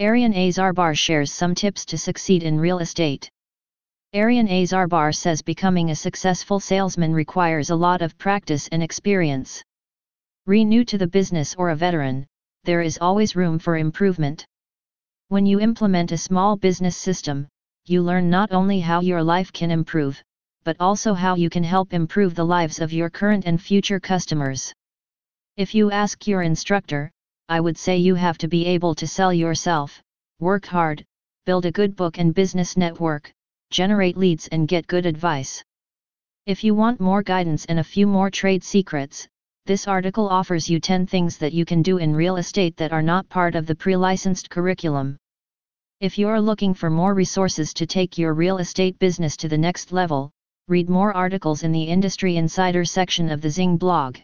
Arian Azarbar shares some tips to succeed in real estate. Arian Azarbar says becoming a successful salesman requires a lot of practice and experience. Re new to the business or a veteran, there is always room for improvement. When you implement a small business system, you learn not only how your life can improve, but also how you can help improve the lives of your current and future customers. If you ask your instructor, I would say you have to be able to sell yourself, work hard, build a good book and business network, generate leads and get good advice. If you want more guidance and a few more trade secrets, this article offers you 10 things that you can do in real estate that are not part of the pre-licensed curriculum. If you're looking for more resources to take your real estate business to the next level, read more articles in the Industry Insider section of the Zing blog.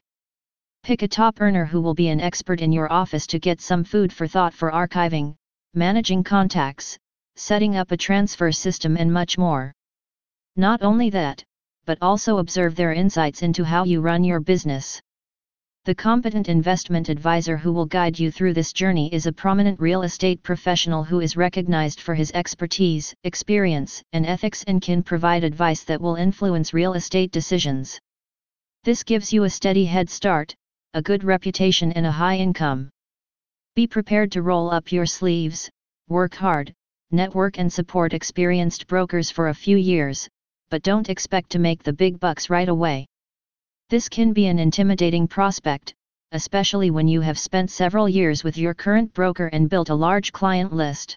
Pick a top earner who will be an expert in your office to get some food for thought for archiving, managing contacts, setting up a transfer system and much more. Not only that, but also observe their insights into how you run your business. The competent investment advisor who will guide you through this journey is a prominent real estate professional who is recognized for his expertise, experience, and ethics and can provide advice that will influence real estate decisions. This gives you a steady head start, a good reputation and a high income. Be prepared to roll up your sleeves, work hard, network and support experienced brokers for a few years, but don't expect to make the big bucks right away. This can be an intimidating prospect, especially when you have spent several years with your current broker and built a large client list.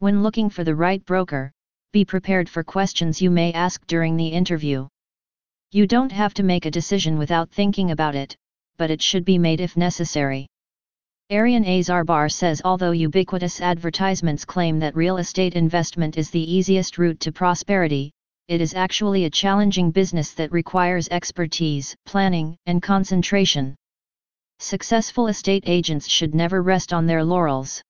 When looking for the right broker, be prepared for questions you may ask during the interview. You don't have to make a decision without thinking about it, but it should be made if necessary. Arian Azarbar says although ubiquitous advertisements claim that real estate investment is the easiest route to prosperity, it is actually a challenging business that requires expertise, planning, and concentration. Successful estate agents should never rest on their laurels.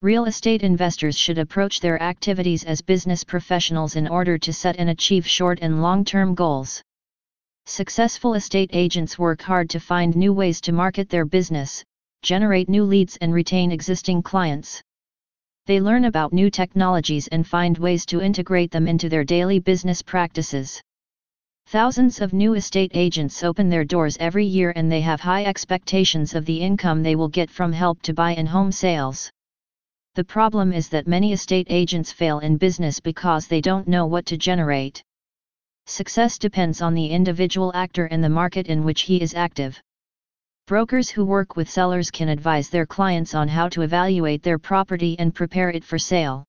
Real estate investors should approach their activities as business professionals in order to set and achieve short and long term goals. Successful estate agents work hard to find new ways to market their business, generate new leads and retain existing clients. They learn about new technologies and find ways to integrate them into their daily business practices. Thousands of new estate agents open their doors every year and they have high expectations of the income they will get from help to buy and home sales. The problem is that many estate agents fail in business because they don't know what to generate. Success depends on the individual actor and the market in which he is active. Brokers who work with sellers can advise their clients on how to evaluate their property and prepare it for sale.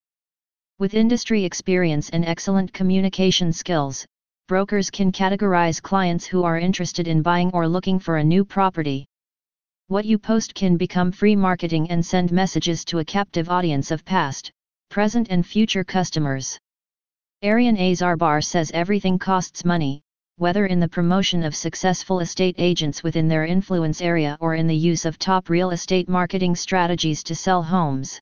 With industry experience and excellent communication skills, brokers can categorize clients who are interested in buying or looking for a new property. What you post can become free marketing and send messages to a captive audience of past, present, and future customers. Arian Azarbar says everything costs money, whether in the promotion of successful estate agents within their influence area or in the use of top real estate marketing strategies to sell homes.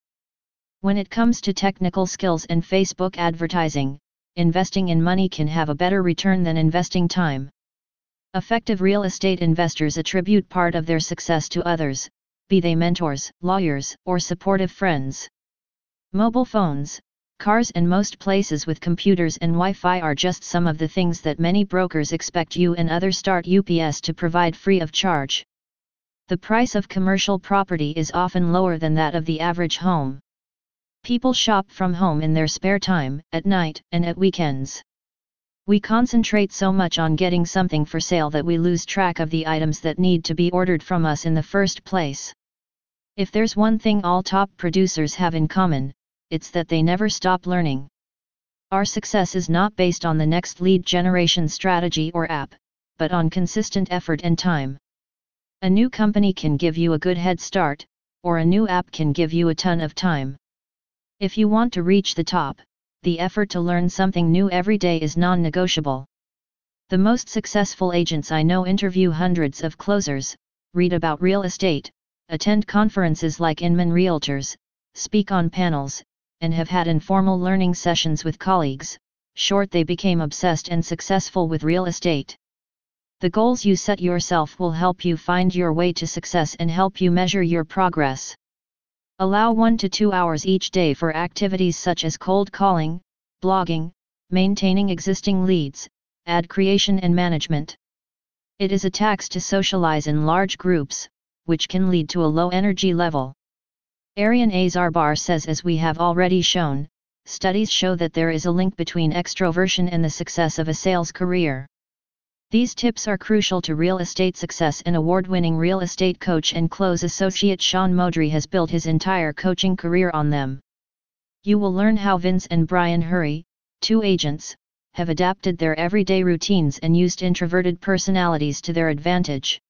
When it comes to technical skills and Facebook advertising, investing in money can have a better return than investing time. Effective real estate investors attribute part of their success to others, be they mentors, lawyers, or supportive friends. Mobile phones, Cars and most places with computers and Wi-Fi are just some of the things that many brokers expect you and other start UPS to provide free of charge. The price of commercial property is often lower than that of the average home. People shop from home in their spare time, at night, and at weekends. We concentrate so much on getting something for sale that we lose track of the items that need to be ordered from us in the first place. If there's one thing all top producers have in common, it's that they never stop learning. Our success is not based on the next lead generation strategy or app, but on consistent effort and time. A new company can give you a good head start, or a new app can give you a ton of time. If you want to reach the top, the effort to learn something new every day is non negotiable. The most successful agents I know interview hundreds of closers, read about real estate, attend conferences like Inman Realtors, speak on panels, and have had informal learning sessions with colleagues, short they became obsessed and successful with real estate. The goals you set yourself will help you find your way to success and help you measure your progress. Allow 1 to 2 hours each day for activities such as cold calling, blogging, maintaining existing leads, ad creation and management. It is a tax to socialize in large groups, which can lead to a low energy level. Arian Azarbar says as we have already shown, studies show that there is a link between extroversion and the success of a sales career. These tips are crucial to real estate success and award-winning real estate coach and close associate Sean Modry has built his entire coaching career on them. You will learn how Vince and Brian Hurry, two agents, have adapted their everyday routines and used introverted personalities to their advantage.